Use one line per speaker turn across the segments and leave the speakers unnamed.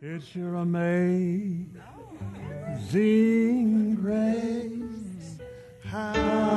It's your amazing grace. How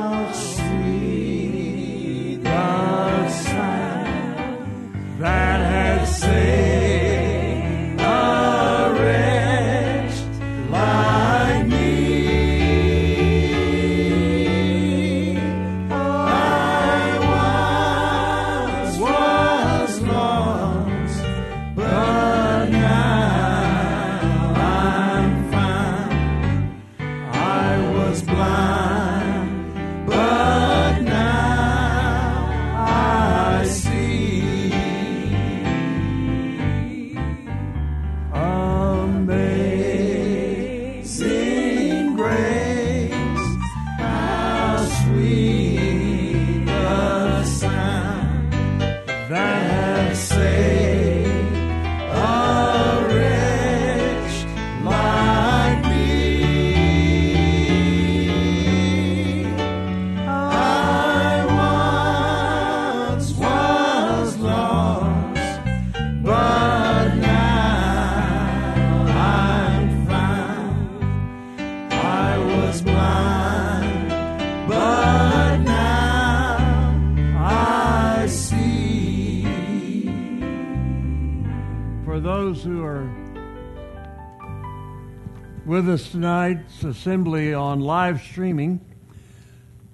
with us tonight's assembly on live streaming,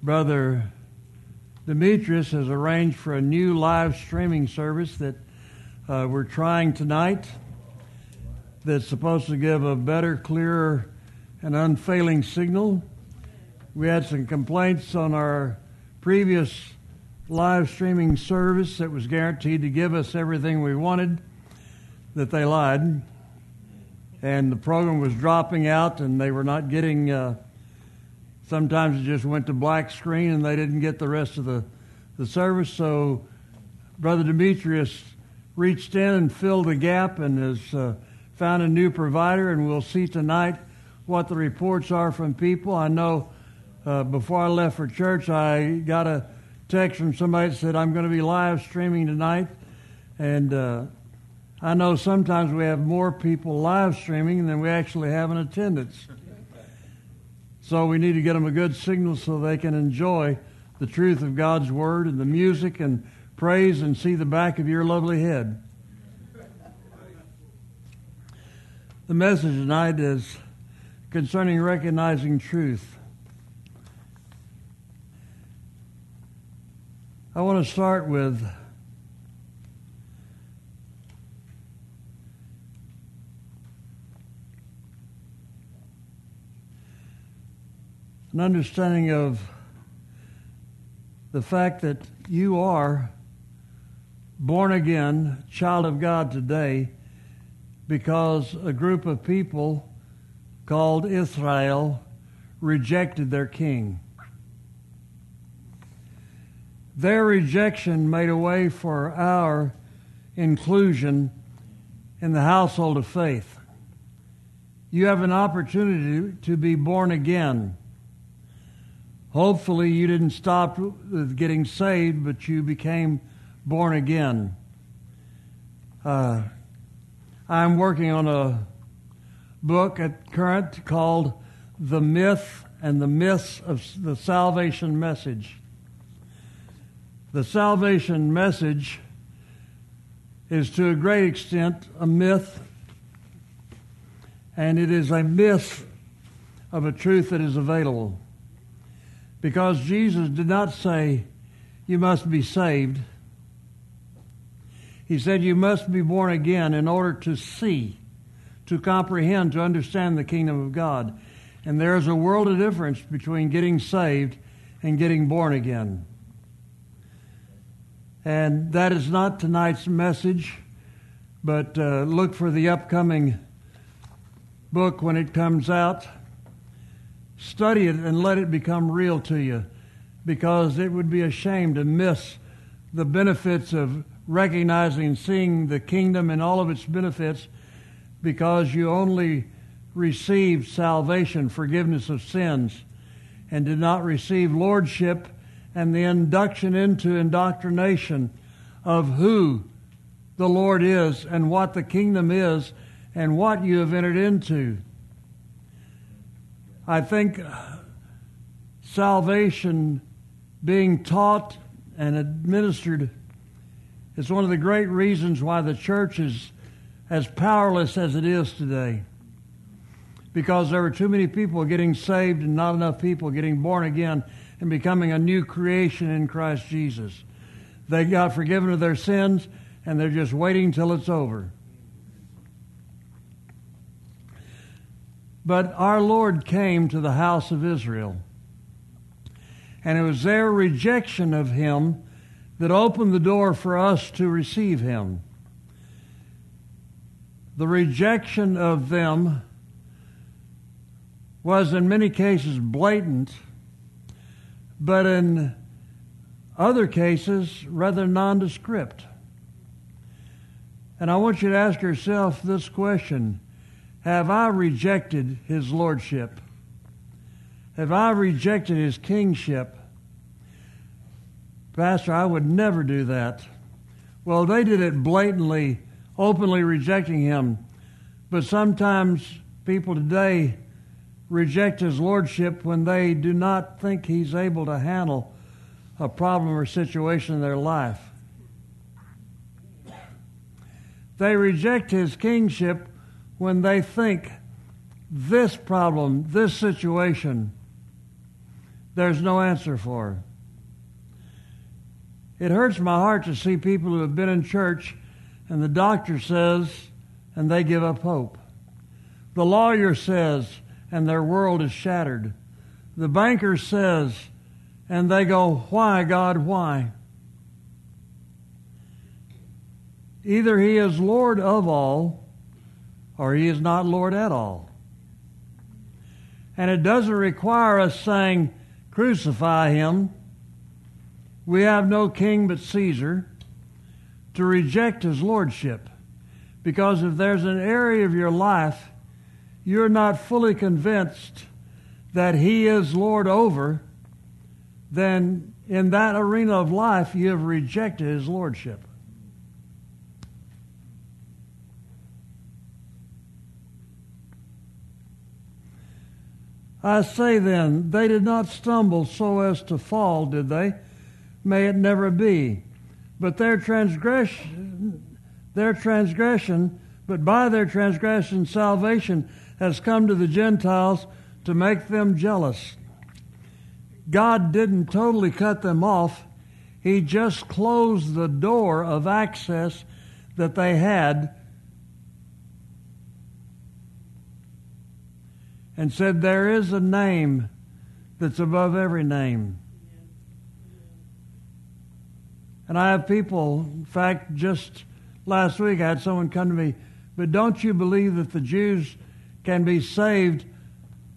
Brother Demetrius has arranged for a new live streaming service that uh, we're trying tonight that's supposed to give a better, clearer, and unfailing signal. We had some complaints on our previous live streaming service that was guaranteed to give us everything we wanted, that they lied. And the program was dropping out, and they were not getting. Uh, sometimes it just went to black screen, and they didn't get the rest of the, the service. So, Brother Demetrius reached in and filled the gap and has uh, found a new provider, and we'll see tonight what the reports are from people. I know uh, before I left for church, I got a text from somebody that said, I'm going to be live streaming tonight. And uh, I know sometimes we have more people live streaming than we actually have in attendance. So we need to get them a good signal so they can enjoy the truth of God's Word and the music and praise and see the back of your lovely head. The message tonight is concerning recognizing truth. I want to start with an understanding of the fact that you are born again, child of God today, because a group of people called Israel rejected their king. Their rejection made a way for our inclusion in the household of faith. You have an opportunity to be born again. Hopefully, you didn't stop getting saved, but you became born again. Uh, I'm working on a book at current called The Myth and the Myths of the Salvation Message. The salvation message is to a great extent a myth, and it is a myth of a truth that is available. Because Jesus did not say, You must be saved. He said, You must be born again in order to see, to comprehend, to understand the kingdom of God. And there is a world of difference between getting saved and getting born again. And that is not tonight's message, but uh, look for the upcoming book when it comes out. Study it and let it become real to you because it would be a shame to miss the benefits of recognizing seeing the kingdom and all of its benefits because you only received salvation, forgiveness of sins, and did not receive lordship and the induction into indoctrination of who the Lord is and what the kingdom is and what you have entered into. I think uh, salvation being taught and administered is one of the great reasons why the church is as powerless as it is today. Because there were too many people getting saved and not enough people getting born again and becoming a new creation in Christ Jesus. They got forgiven of their sins and they're just waiting till it's over. But our Lord came to the house of Israel. And it was their rejection of him that opened the door for us to receive him. The rejection of them was in many cases blatant, but in other cases rather nondescript. And I want you to ask yourself this question Have I rejected his lordship? Have I rejected his kingship? Pastor, I would never do that. Well, they did it blatantly, openly rejecting him. But sometimes people today reject his lordship when they do not think he's able to handle a problem or situation in their life. They reject his kingship when they think this problem, this situation, there's no answer for. It hurts my heart to see people who have been in church and the doctor says and they give up hope. The lawyer says and their world is shattered. The banker says and they go, Why, God, why? Either he is Lord of all or he is not Lord at all. And it doesn't require us saying, Crucify him we have no king but Caesar, to reject his lordship. Because if there's an area of your life you're not fully convinced that he is Lord over, then in that arena of life you have rejected his lordship. I say then, they did not stumble so as to fall, did they? may it never be. But their transgression, their transgression, but by their transgression, salvation has come to the Gentiles to make them jealous. God didn't totally cut them off. He just closed the door of access that they had and said, There is a name that's above every name. And I have people, in fact, just last week I had someone come to me, but don't you believe that the Jews can be saved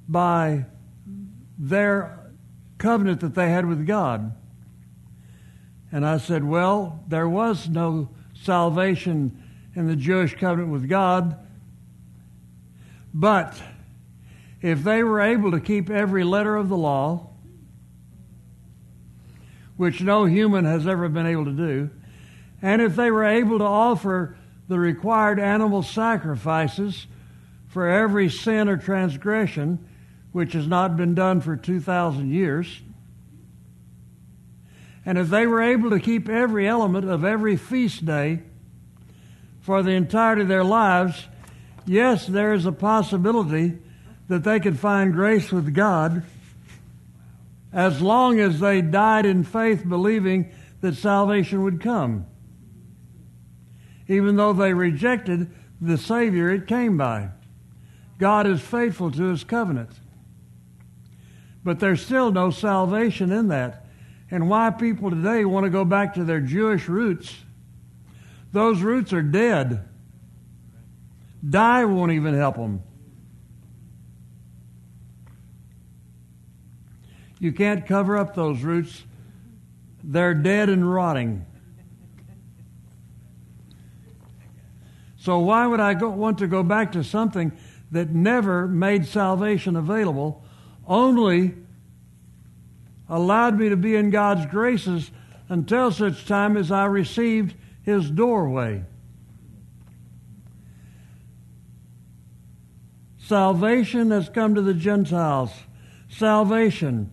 by their covenant that they had with God? And I said, well, there was no salvation in the Jewish covenant with God, but if they were able to keep every letter of the law, which no human has ever been able to do, and if they were able to offer the required animal sacrifices for every sin or transgression, which has not been done for 2,000 years, and if they were able to keep every element of every feast day for the entirety of their lives, yes, there is a possibility that they could find grace with God as long as they died in faith, believing that salvation would come, even though they rejected the Savior it came by. God is faithful to his covenant. But there's still no salvation in that. And why people today want to go back to their Jewish roots, those roots are dead. Dye won't even help them. You can't cover up those roots. They're dead and rotting. So why would I go, want to go back to something that never made salvation available, only allowed me to be in God's graces until such time as I received His doorway? Salvation has come to the Gentiles. Salvation,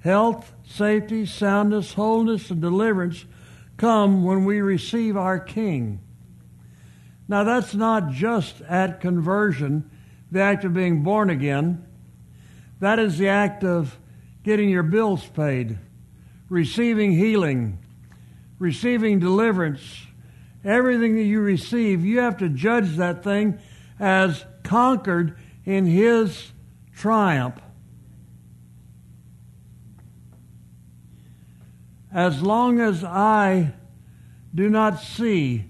health, safety, soundness, wholeness, and deliverance come when we receive our King. Now, that's not just at conversion, the act of being born again. That is the act of getting your bills paid, receiving healing, receiving deliverance. Everything that you receive, you have to judge that thing as conquered in His triumph. As long as I do not see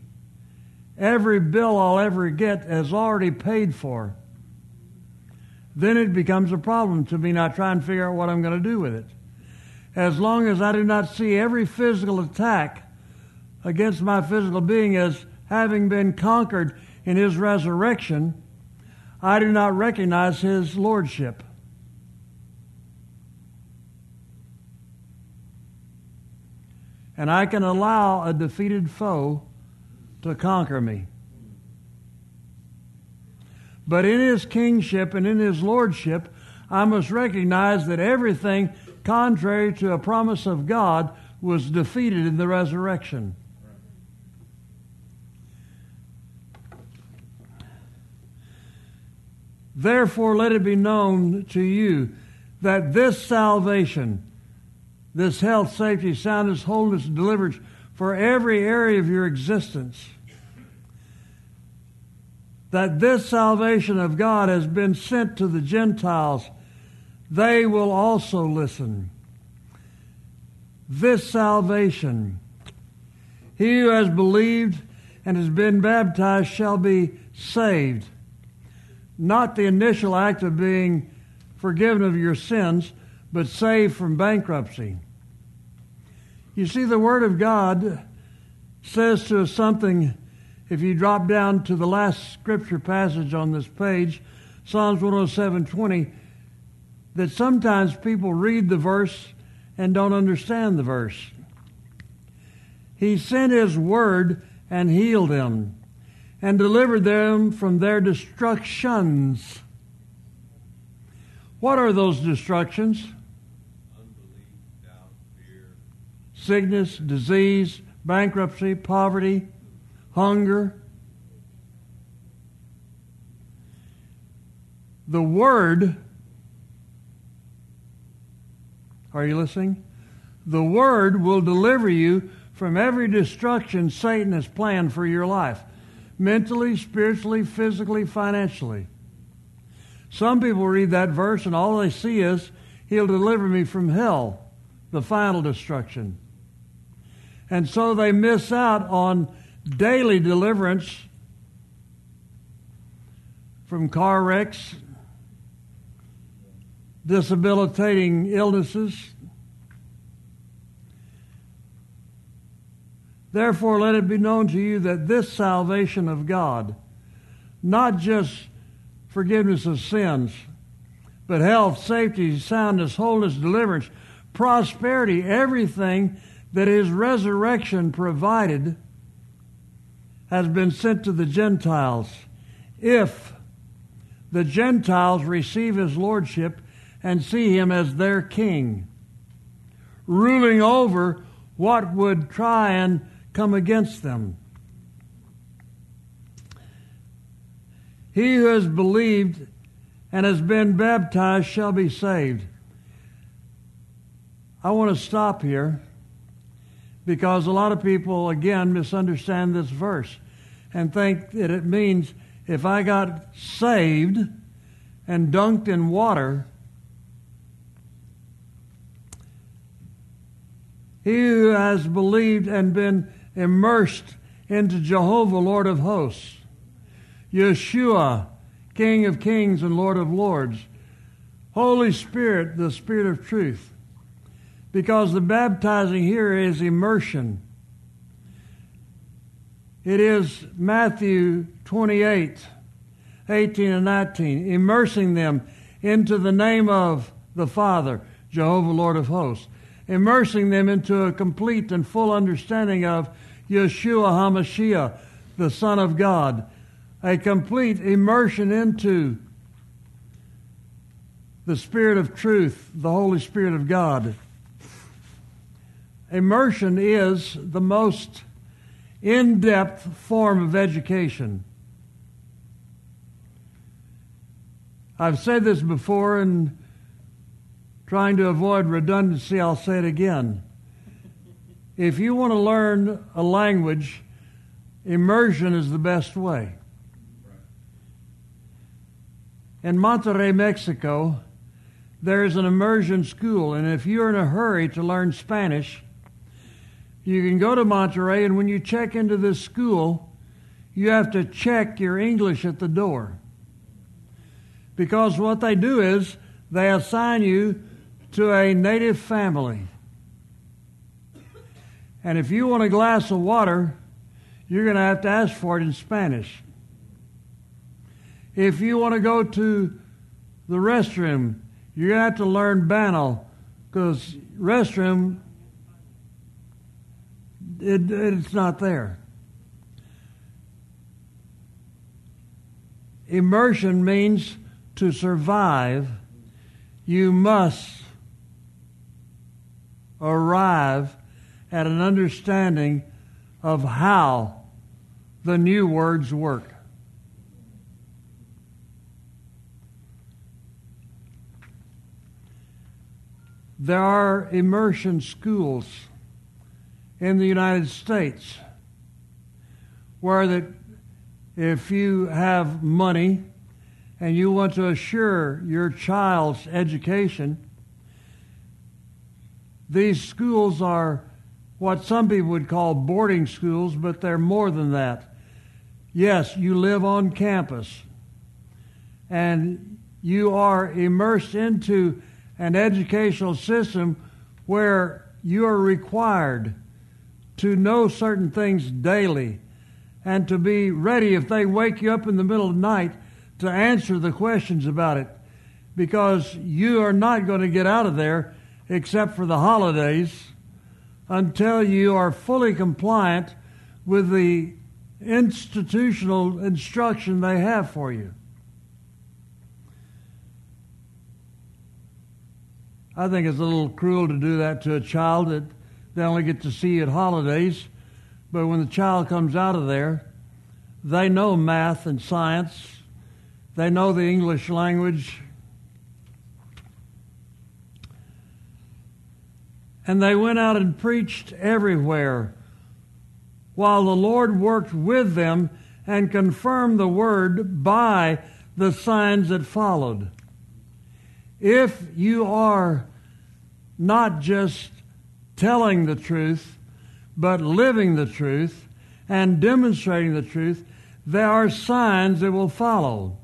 every bill I'll ever get as already paid for, then it becomes a problem to me not trying to figure out what I'm going to do with it. As long as I do not see every physical attack against my physical being as having been conquered in his resurrection, I do not recognize his lordship. And I can allow a defeated foe to conquer me. But in his kingship and in his lordship, I must recognize that everything contrary to a promise of God was defeated in the resurrection. Therefore, let it be known to you that this salvation, this health, safety, soundness, wholeness, and deliverance for every area of your existence, that this salvation of God has been sent to the Gentiles, they will also listen. This salvation, he who has believed and has been baptized shall be saved. Not the initial act of being forgiven of your sins, but saved from bankruptcy. You see, the Word of God says to us something if you drop down to the last scripture passage on this page, Psalms 107:20, that sometimes people read the verse and don't understand the verse. He sent his word and healed them and delivered them from their destructions. What are those destructions?
Unbelief, doubt, fear.
Sickness, disease, bankruptcy, poverty, hunger. The Word, are you listening? The Word will deliver you from every destruction Satan has planned for your life mentally, spiritually, physically, financially. Some people read that verse and all they see is, He'll deliver me from hell, the final destruction. And so they miss out on daily deliverance from car wrecks, disabilitating illnesses. Therefore, let it be known to you that this salvation of God, not just forgiveness of sins, but health, safety, soundness, wholeness, deliverance, prosperity, everything that His resurrection provided has been sent to the Gentiles if the Gentiles receive his lordship and see him as their king, ruling over what would try and come against them. He who has believed and has been baptized shall be saved. I want to stop here because a lot of people, again, misunderstand this verse and think that it means if I got saved and dunked in water, he who has believed and been immersed into Jehovah, Lord of hosts, Yeshua, King of kings and Lord of lords, Holy Spirit, the Spirit of truth because the baptizing here is immersion. It is Matthew 28, 18 and 19, immersing them into the name of the Father, Jehovah, Lord of hosts, immersing them into a complete and full understanding of Yeshua HaMashiach, the Son of God, a complete immersion into the Spirit of truth, the Holy Spirit of God. Immersion is the most in depth form of education. I've said this before, and trying to avoid redundancy, I'll say it again. If you want to learn a language, immersion is the best way. In Monterrey, Mexico, there is an immersion school, and if you're in a hurry to learn Spanish, you can go to Monterrey, and when you check into this school, you have to check your English at the door. Because what they do is they assign you to a native family. And if you want a glass of water, you're going to have to ask for it in Spanish. If you want to go to the restroom, you're going to have to learn Bano because restroom, it, it's not there. Immersion means to survive, you must arrive at an understanding of how the new words work. There are immersion schools in the United States where that if you have money and you want to assure your child's education, these schools are what some people would call boarding schools, but they're more than that. Yes, you live on campus and you are immersed into an educational system where you are required to know certain things daily and to be ready if they wake you up in the middle of the night to answer the questions about it because you are not going to get out of there except for the holidays until you are fully compliant with the institutional instruction they have for you. I think it's a little cruel to do that to a child they only get to see at holidays. But when the child comes out of there, they know math and science, they know the English language. And they went out and preached everywhere while the Lord worked with them and confirmed the word by the signs that followed. If you are not just telling the truth, but living the truth and demonstrating the truth, there are signs that will follow.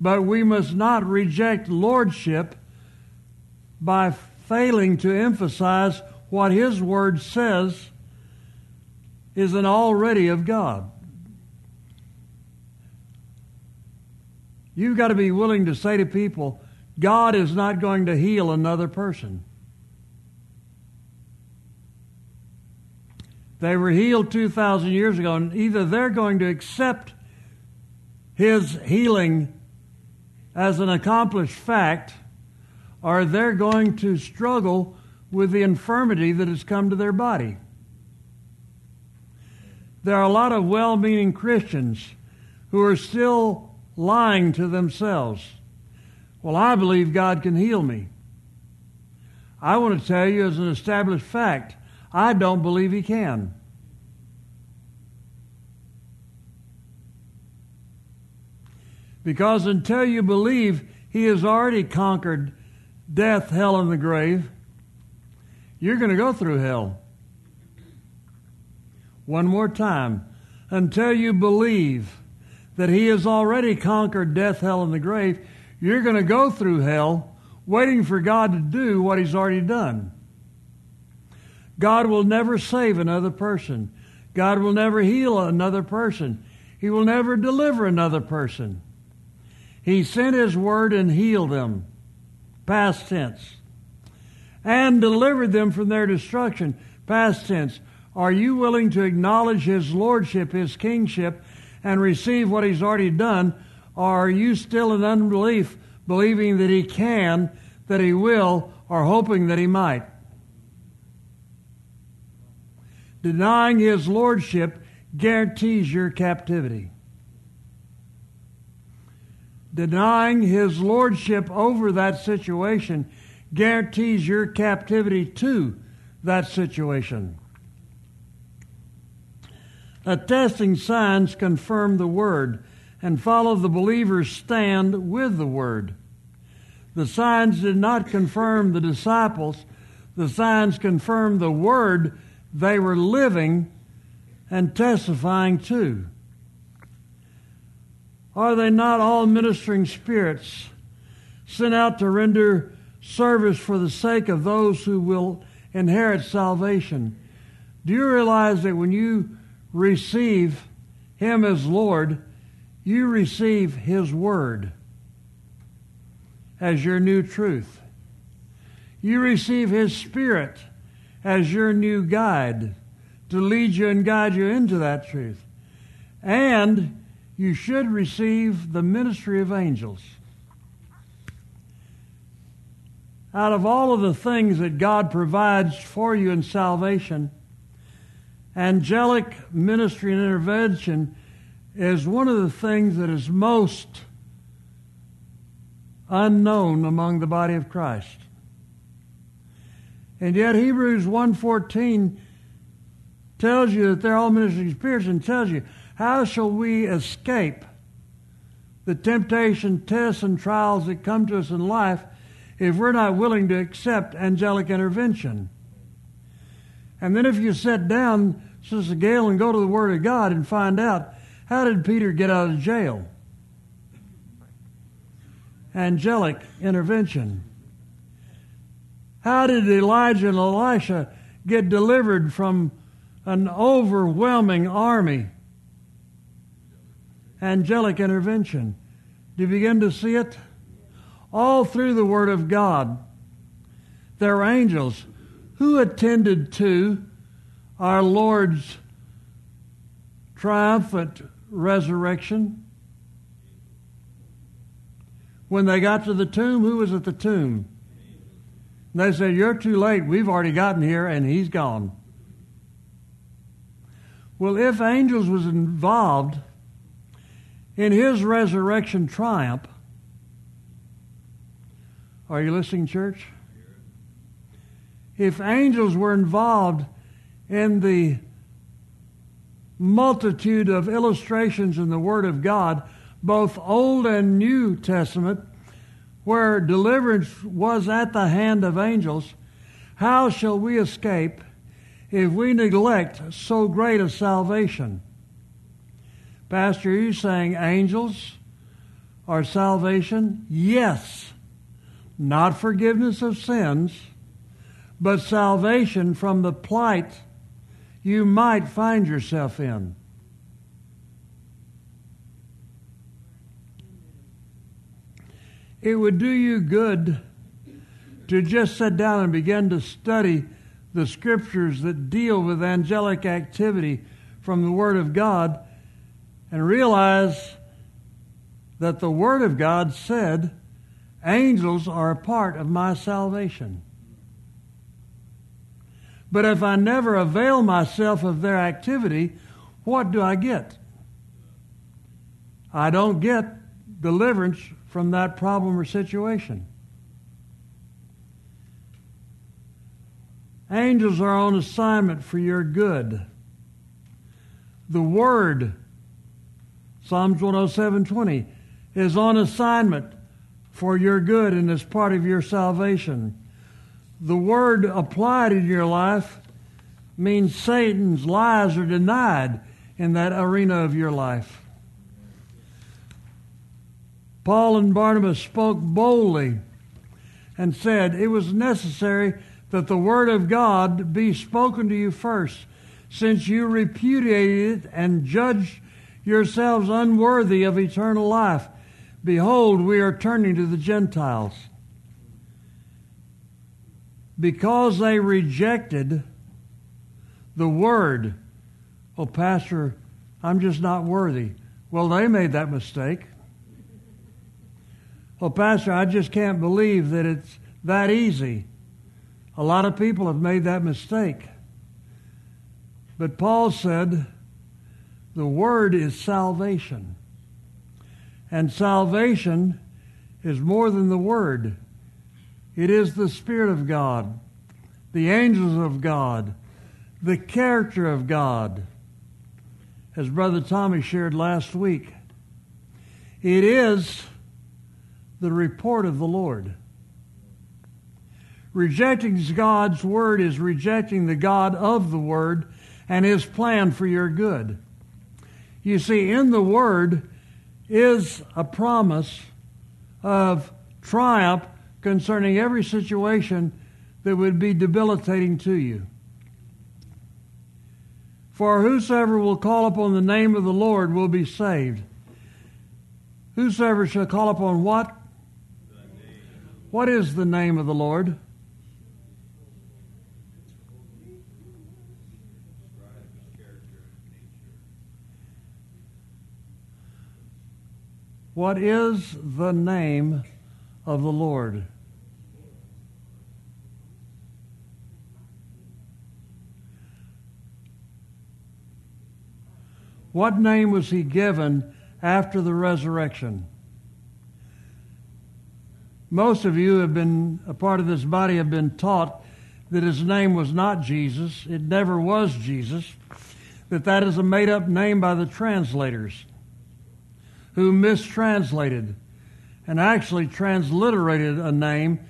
But we must not reject lordship by failing to emphasize what His Word says is an already of God. You've got to be willing to say to people, God is not going to heal another person. They were healed 2,000 years ago, and either they're going to accept His healing as an accomplished fact, or they're going to struggle with the infirmity that has come to their body. There are a lot of well meaning Christians who are still lying to themselves. Well, I believe God can heal me. I want to tell you as an established fact, I don't believe He can. Because until you believe He has already conquered death, hell, and the grave, you're going to go through hell. One more time. Until you believe that He has already conquered death, hell, and the grave, you're going to go through hell waiting for God to do what He's already done. God will never save another person. God will never heal another person. He will never deliver another person. He sent His word and healed them, past tense, and delivered them from their destruction, past tense. Are you willing to acknowledge His lordship, His kingship, and receive what He's already done? Or are you still in unbelief believing that he can, that he will, or hoping that he might. Denying his lordship guarantees your captivity. Denying his lordship over that situation guarantees your captivity to that situation. Attesting signs confirm the word and follow the believer's stand with the word. The signs did not confirm the disciples, the signs confirmed the word they were living and testifying to. Are they not all ministering spirits sent out to render service for the sake of those who will inherit salvation? Do you realize that when you receive Him as Lord, you receive His Word as your new truth. You receive His Spirit as your new guide to lead you and guide you into that truth. And you should receive the ministry of angels. Out of all of the things that God provides for you in salvation, angelic ministry and intervention is one of the things that is most unknown among the body of Christ. And yet Hebrews 1:14 tells you that they're all ministering spirits and tells you how shall we escape the temptation, tests, and trials that come to us in life if we're not willing to accept angelic intervention? And then if you sit down Sister Gail, and go to the Word of God and find out how did Peter get out of jail? Angelic intervention. How did Elijah and Elisha get delivered from an overwhelming army? Angelic intervention. Do you begin to see it? All through the Word of God, there are angels who attended to our Lord's triumphant resurrection. When they got to the tomb, who was at the tomb? They said, You're too late. We've already gotten here, and he's gone. Well, if angels was involved in his resurrection triumph, are you listening, church? If angels were involved in the multitude of illustrations in the Word of God, both Old and New Testament, where deliverance was at the hand of angels, how shall we escape if we neglect so great a salvation? Pastor, are you saying angels are salvation? Yes. Not forgiveness of sins, but salvation from the plight you might find yourself in. It would do you good to just sit down and begin to study the scriptures that deal with angelic activity from the Word of God and realize that the Word of God said angels are a part of my salvation. But if I never avail myself of their activity, what do I get? I don't get deliverance from that problem or situation. Angels are on assignment for your good. The Word, Psalms 107:20, is on assignment for your good and is part of your salvation the word applied in your life means Satan's lies are denied in that arena of your life. Paul and Barnabas spoke boldly and said it was necessary that the word of God be spoken to you first, since you repudiated it and judged yourselves unworthy of eternal life. Behold, we are turning to the Gentiles because they rejected the word. Oh, Pastor, I'm just not worthy. Well, they made that mistake. Well, Pastor, I just can't believe that it's that easy. A lot of people have made that mistake. But Paul said the word is salvation. And salvation is more than the word. It is the Spirit of God, the angels of God, the character of God. As Brother Tommy shared last week, it is the report of the Lord. Rejecting God's word is rejecting the God of the word and his plan for your good. You see, in the word is a promise of triumph concerning every situation that would be debilitating to you. For whosoever will call upon the name of the Lord will be saved. Whosoever shall call upon what? What is the name of the Lord? What is the name of the Lord? What name was he given after the resurrection? Most of you have been, a part of this body, have been taught that his name was not Jesus. It never was Jesus. That that is a made up name by the translators who mistranslated and actually transliterated a name.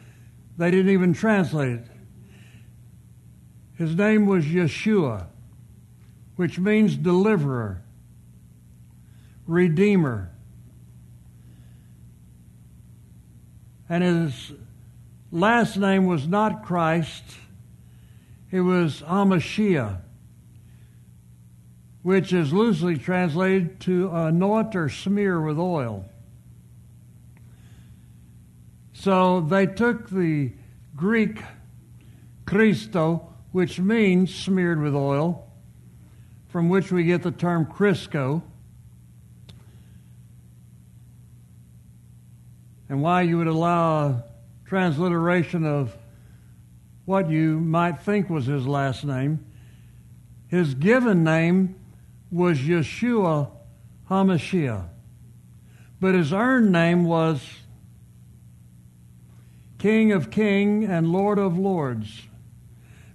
They didn't even translate it. His name was Yeshua, which means deliverer, redeemer. And his last name was not Christ, it was HaMashiach, which is loosely translated to anoint or smear with oil. So they took the Greek Christo, which means smeared with oil, from which we get the term Crisco. And why you would allow a transliteration of what you might think was his last name. His given name was Yeshua HaMashiach, but his earned name was King of Kings and Lord of Lords,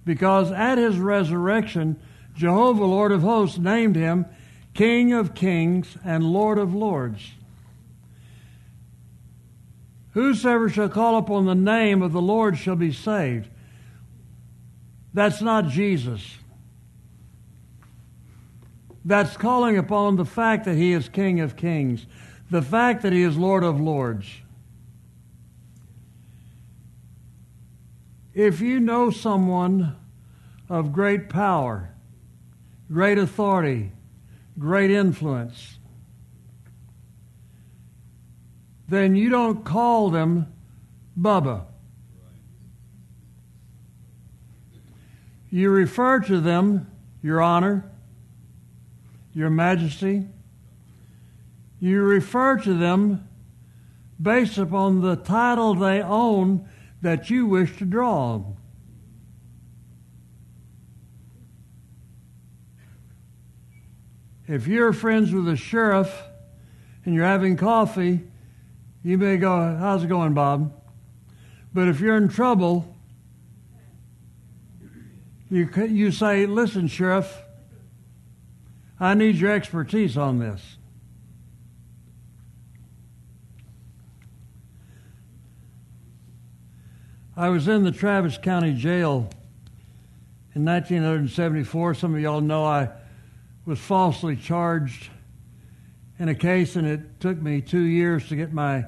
because at his resurrection, Jehovah, Lord of hosts, named him King of Kings and Lord of Lords. Whosoever shall call upon the name of the Lord shall be saved. That's not Jesus. That's calling upon the fact that he is King of Kings, the fact that he is Lord of Lords. If you know someone of great power, great authority, great influence, then you don't call them Bubba. You refer to them, Your Honor, Your Majesty. You refer to them based upon the title they own that you wish to draw. If you're friends with a sheriff and you're having coffee, you may go, How's it going, Bob? But if you're in trouble, you, you say, Listen, Sheriff, I need your expertise on this. I was in the Travis County Jail in 1974. Some of y'all know I was falsely charged in a case, and it took me two years to get my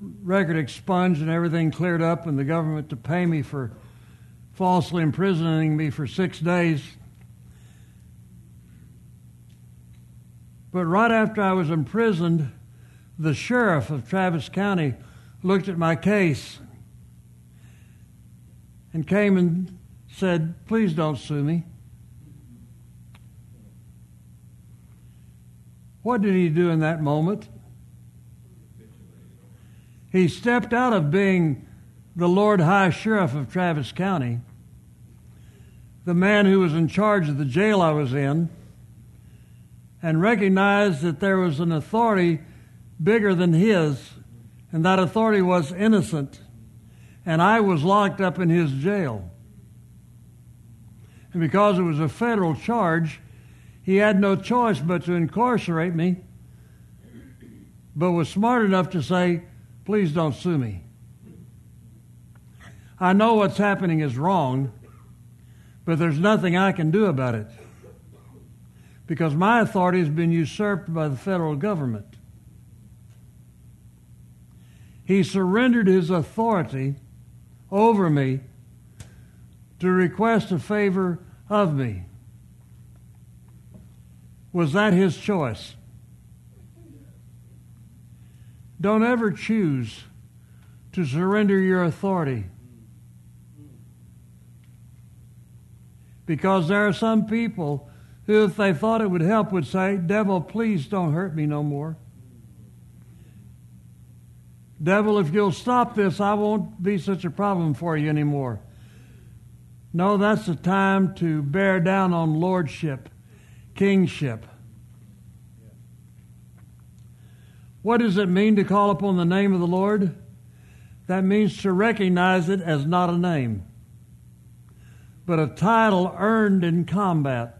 record expunged and everything cleared up, and the government to pay me for falsely imprisoning me for six days. But right after I was imprisoned, the sheriff of Travis County looked at my case and came and said, Please don't sue me. What did he do in that moment? He stepped out of being the Lord High Sheriff of Travis County, the man who was in charge of the jail I was in, and recognized that there was an authority bigger than his, and that authority was innocent, and I was locked up in his jail. And because it was a federal charge, he had no choice but to incarcerate me, but was smart enough to say, please don't sue me. I know what's happening is wrong, but there's nothing I can do about it because my authority has been usurped by the federal government. He surrendered his authority over me to request a favor of me. Was that his choice? Don't ever choose to surrender your authority. Because there are some people who, if they thought it would help, would say, Devil, please don't hurt me no more. Devil, if you'll stop this, I won't be such a problem for you anymore. No, that's the time to bear down on lordship, kingship. What does it mean to call upon the name of the Lord? That means to recognize it as not a name, but a title earned in combat.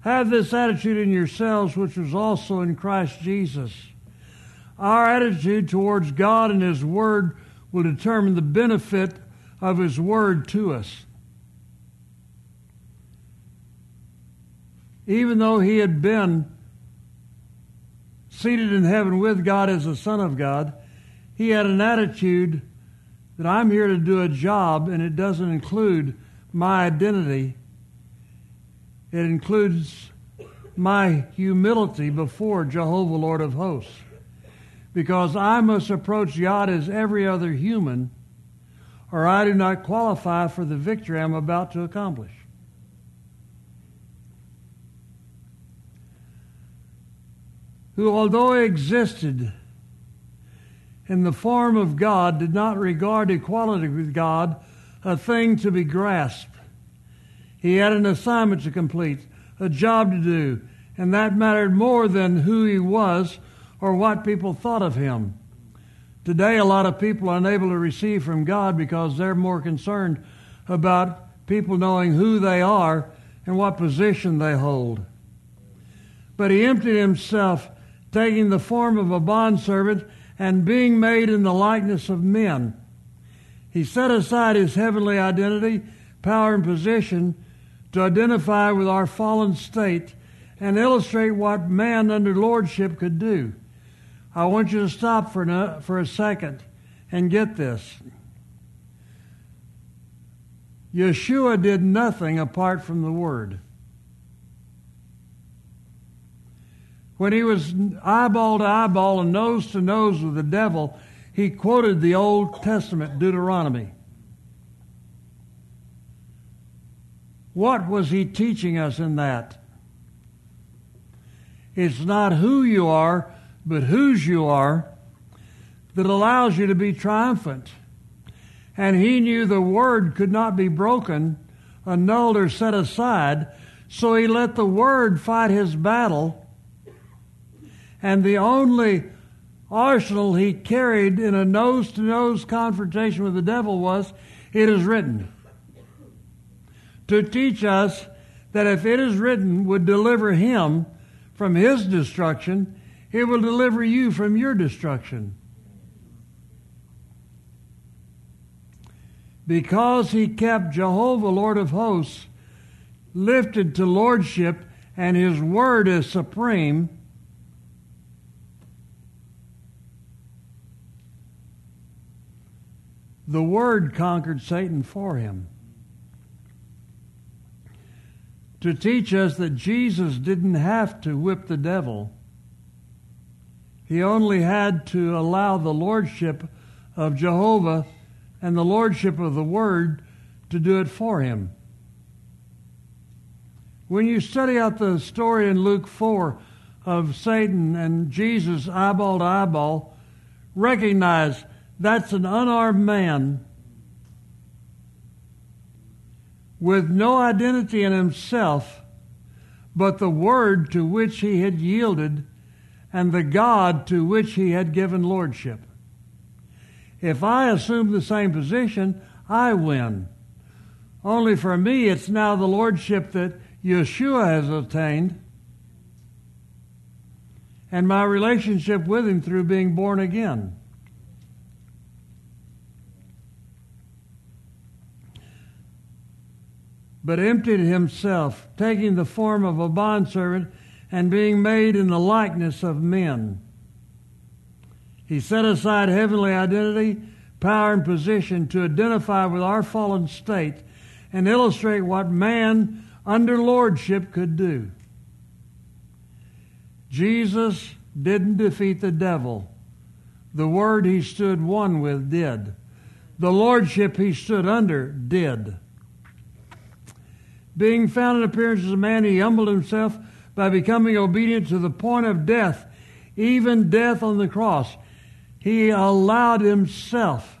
Have this attitude in yourselves, which was also in Christ Jesus. Our attitude towards God and His Word will determine the benefit of His Word to us. Even though He had been seated in heaven with God as the Son of God, He had an attitude that I'm here to do a job and it doesn't include my identity it includes my humility before Jehovah, Lord of hosts. Because I must approach God as every other human, or I do not qualify for the victory I'm about to accomplish. Who, although he existed in the form of God, did not regard equality with God a thing to be grasped he had an assignment to complete, a job to do, and that mattered more than who he was or what people thought of him. Today, a lot of people are unable to receive from God because they're more concerned about people knowing who they are and what position they hold. But he emptied himself, taking the form of a bondservant and being made in the likeness of men. He set aside his heavenly identity, power, and position to identify with our fallen state and illustrate what man under lordship could do. I want you to stop for a, for a second and get this. Yeshua did nothing apart from the Word. When he was eyeball to eyeball and nose to nose with the devil, he quoted the Old Testament, Deuteronomy. What was he teaching us in that? It's not who you are, but whose you are that allows you to be triumphant. And he knew the word could not be broken, annulled, or set aside, so he let the word fight his battle. And the only arsenal he carried in a nose to nose confrontation with the devil was, It is written to teach us that if it is written would deliver him from his destruction, it will deliver you from your destruction. Because he kept Jehovah, Lord of hosts, lifted to lordship and his word is supreme, the word conquered Satan for him. to teach us that Jesus didn't have to whip the devil. He only had to allow the lordship of Jehovah and the lordship of the Word to do it for him. When you study out the story in Luke 4 of Satan and Jesus eyeball to eyeball, recognize that's an unarmed man with no identity in himself but the word to which he had yielded and the God to which he had given lordship. If I assume the same position, I win. Only for me, it's now the lordship that Yeshua has attained and my relationship with him through being born again. But emptied himself, taking the form of a bondservant and being made in the likeness of men. He set aside heavenly identity, power, and position to identify with our fallen state and illustrate what man under lordship could do. Jesus didn't defeat the devil. The word he stood one with did. The lordship he stood under did. Being found in appearance as a man, he humbled himself by becoming obedient to the point of death, even death on the cross. He allowed himself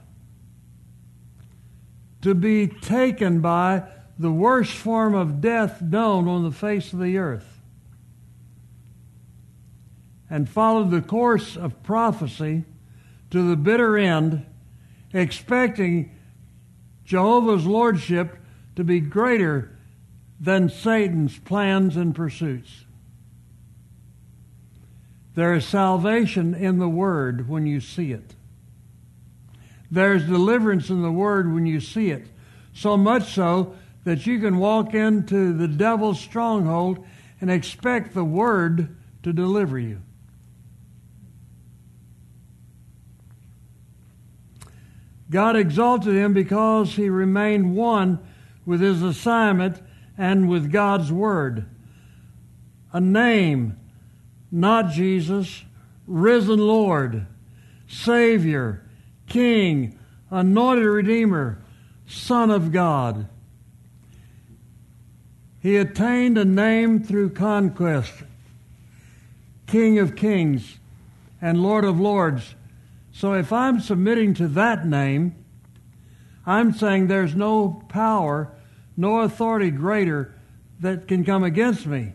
to be taken by the worst form of death known on the face of the earth and followed the course of prophecy to the bitter end, expecting Jehovah's lordship to be greater than Satan's plans and pursuits. There is salvation in the Word when you see it. There's deliverance in the Word when you see it. So much so that you can walk into the devil's stronghold and expect the Word to deliver you. God exalted him because he remained one with his assignment and with God's word. A name, not Jesus, risen Lord, Savior, King, anointed Redeemer, Son of God. He attained a name through conquest, King of Kings and Lord of Lords so if I'm submitting to that name, I'm saying there's no power, no authority greater that can come against me.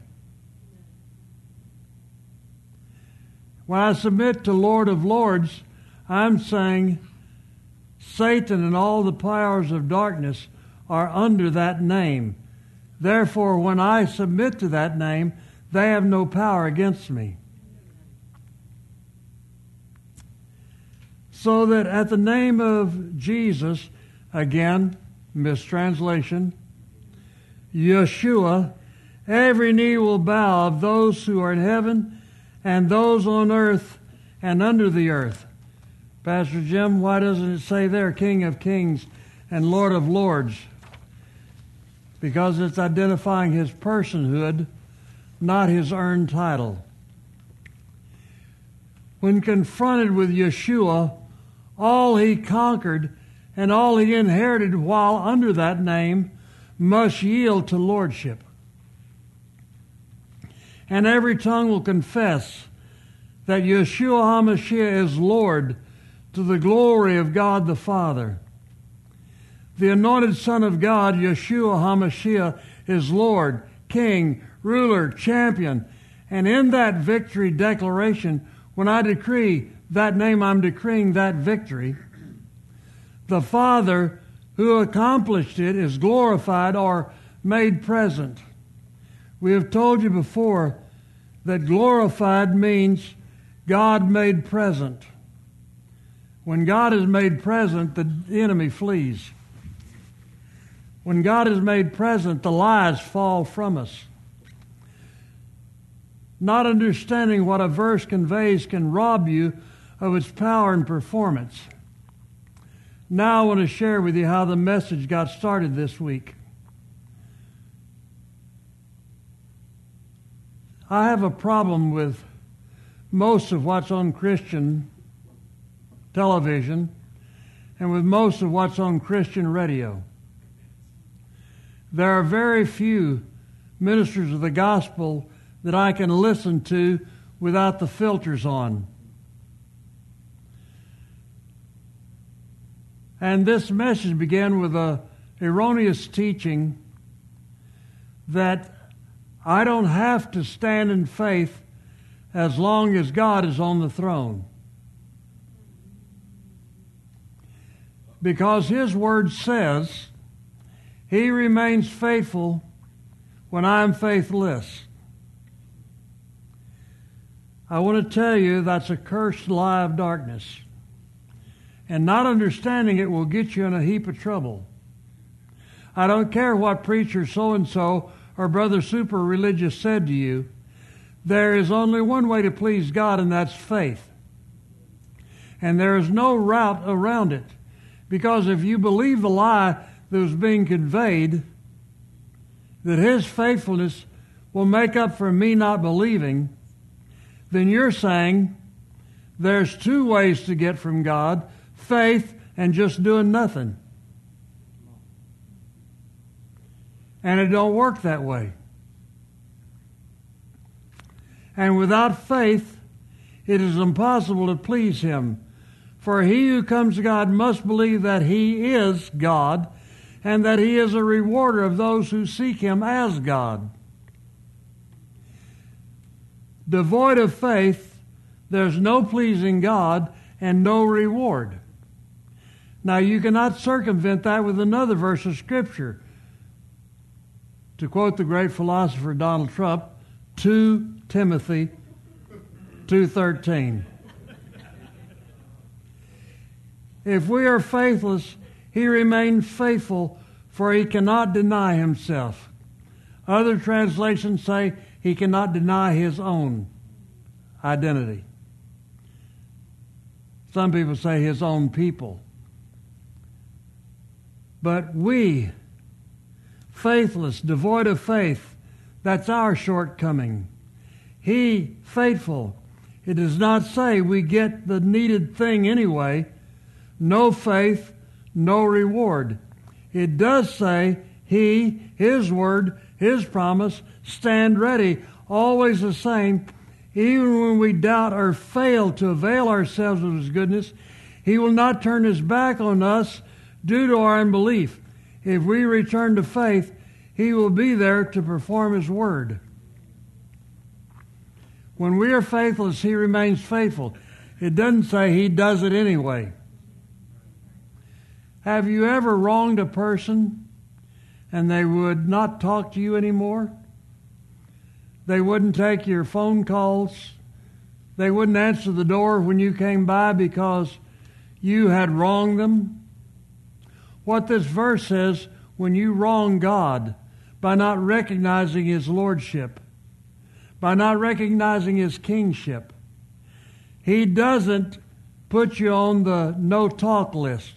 When I submit to Lord of Lords, I'm saying Satan and all the powers of darkness are under that name. Therefore, when I submit to that name, they have no power against me. So that at the name of Jesus, again, mistranslation, Yeshua, every knee will bow of those who are in heaven and those on earth and under the earth. Pastor Jim, why doesn't it say there, King of Kings and Lord of Lords? Because it's identifying his personhood, not his earned title. When confronted with Yeshua, all he conquered and all he inherited while under that name must yield to lordship. And every tongue will confess that Yeshua HaMashiach is Lord to the glory of God the Father. The anointed Son of God, Yeshua HaMashiach, is Lord, King, Ruler, Champion. And in that victory declaration, when I decree that name, I'm decreeing that victory. The Father who accomplished it is glorified or made present. We have told you before that glorified means God made present. When God is made present, the enemy flees. When God is made present, the lies fall from us. Not understanding what a verse conveys can rob you of its power and performance. Now I want to share with you how the message got started this week. I have a problem with most of what's on Christian television and with most of what's on Christian radio. There are very few ministers of the gospel that I can listen to without the filters on. And this message began with a erroneous teaching that I don't have to stand in faith as long as God is on the throne. Because His Word says He remains faithful when I'm faithless. I want to tell you that's a cursed lie of darkness. And not understanding it will get you in a heap of trouble. I don't care what preacher so and so or brother super religious said to you. There is only one way to please God, and that's faith. And there is no route around it. Because if you believe the lie that was being conveyed, that His faithfulness will make up for me not believing, then you're saying there's two ways to get from God faith and just doing nothing. And it don't work that way. And without faith, it is impossible to please him. For he who comes to God must believe that he is God and that he is a rewarder of those who seek him as God. Devoid of faith, there's no pleasing God and no reward. Now, you cannot circumvent that with another verse of Scripture. To quote the great philosopher Donald Trump, 2 Timothy 2.13. If we are faithless, he remains faithful, for he cannot deny himself. Other translations say he cannot deny his own identity. Some people say his own people. But we, faithless, devoid of faith, that's our shortcoming. He, faithful. It does not say we get the needed thing anyway. No faith, no reward. It does say He, His word, His promise, stand ready, always the same. Even when we doubt or fail to avail ourselves of His goodness, He will not turn His back on us due to our unbelief. If we return to faith, He will be there to perform His word. When we are faithless, He remains faithful. It doesn't say He does it anyway. Have you ever wronged a person and they would not talk to you anymore? They wouldn't take your phone calls. They wouldn't answer the door when you came by because you had wronged them. What this verse says when you wrong God by not recognizing His Lordship, by not recognizing His kingship, He doesn't put you on the no talk list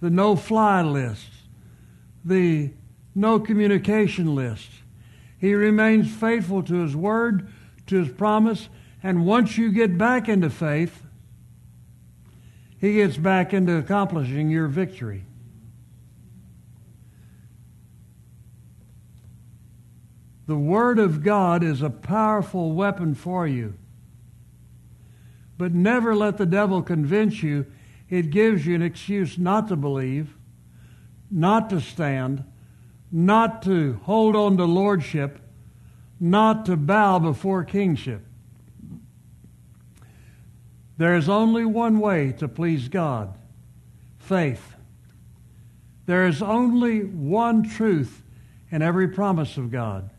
the no fly list, the no communication list. He remains faithful to his word, to his promise, and once you get back into faith, he gets back into accomplishing your victory. The Word of God is a powerful weapon for you. But never let the devil convince you it gives you an excuse not to believe, not to stand, not to hold on to lordship, not to bow before kingship. There is only one way to please God faith. There is only one truth in every promise of God.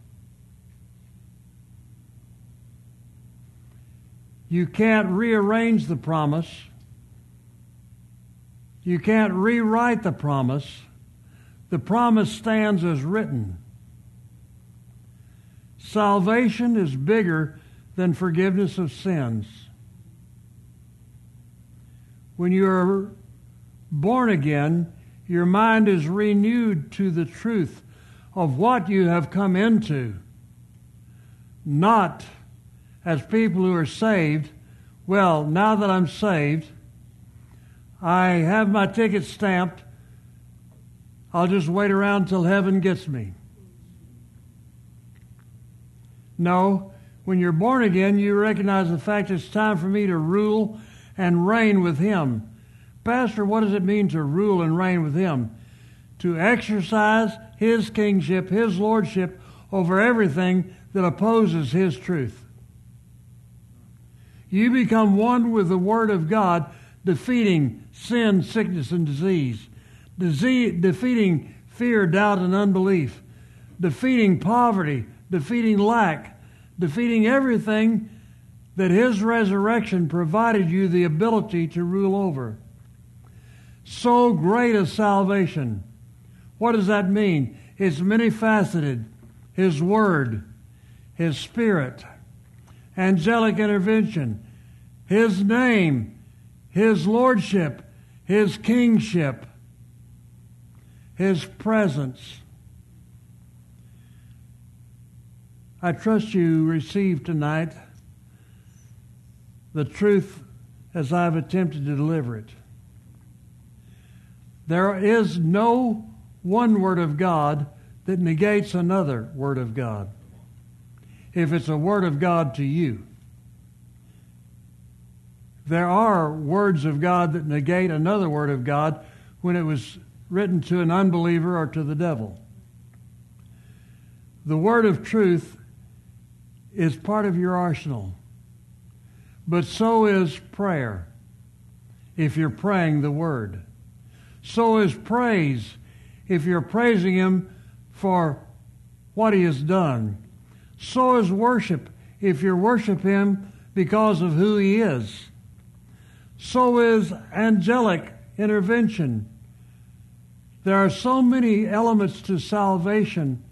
You can't rearrange the promise. You can't rewrite the promise. The promise stands as written. Salvation is bigger than forgiveness of sins. When you're born again, your mind is renewed to the truth of what you have come into. Not as people who are saved, well, now that I'm saved, I have my ticket stamped. I'll just wait around till heaven gets me. No, When you're born again, you recognize the fact it's time for me to rule and reign with Him. Pastor, what does it mean to rule and reign with Him? To exercise His kingship, His lordship over everything that opposes His truth. You become one with the Word of God, defeating sin, sickness, and disease, disease defeating fear, doubt, and unbelief, defeating poverty, defeating lack, defeating everything that His resurrection provided you the ability to rule over. So great a salvation. What does that mean? It's many faceted. His Word, His Spirit, angelic intervention, His name, His Lordship, His Kingship, His presence. I trust you received tonight the truth as I've attempted to deliver it. There is no one Word of God that negates another Word of God. If it's a Word of God to you, there are words of God that negate another Word of God when it was written to an unbeliever or to the devil. The Word of truth is part of your arsenal, but so is prayer if you're praying the Word. So is praise if you're praising Him for what He has done. So is worship if you worship Him because of who He is. So is angelic intervention. There are so many elements to salvation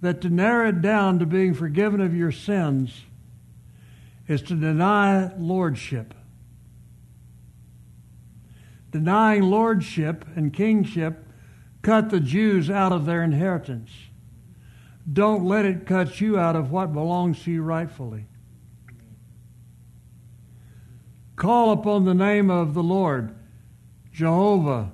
that to narrow it down to being forgiven of your sins is to deny lordship. Denying lordship and kingship cut the Jews out of their inheritance. Don't let it cut you out of what belongs to you rightfully. Call upon the name of the Lord, Jehovah.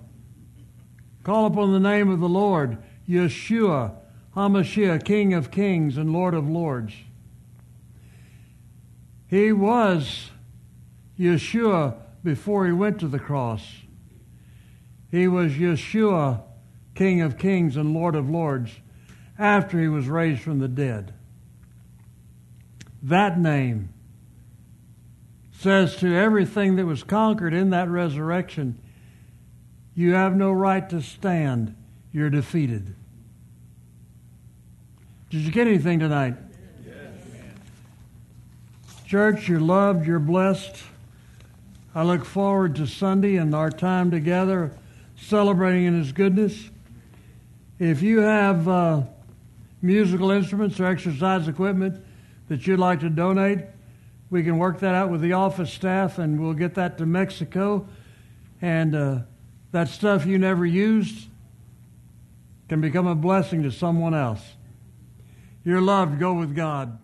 Call upon the name of the Lord, Yeshua, HaMashiach, King of kings and Lord of lords. He was Yeshua before he went to the cross. He was Yeshua, King of kings and Lord of lords, after he was raised from the dead. That name says to everything that was conquered in that resurrection, you have no right to stand. You're defeated. Did you get anything tonight? Yes. Church, you're loved, you're blessed. I look forward to Sunday and our time together celebrating in His goodness. If you have uh, musical instruments or exercise equipment that you'd like to donate, we can work that out with the office staff and we'll get that to Mexico. And uh, that stuff you never used can become a blessing to someone else. You're loved. Go with God.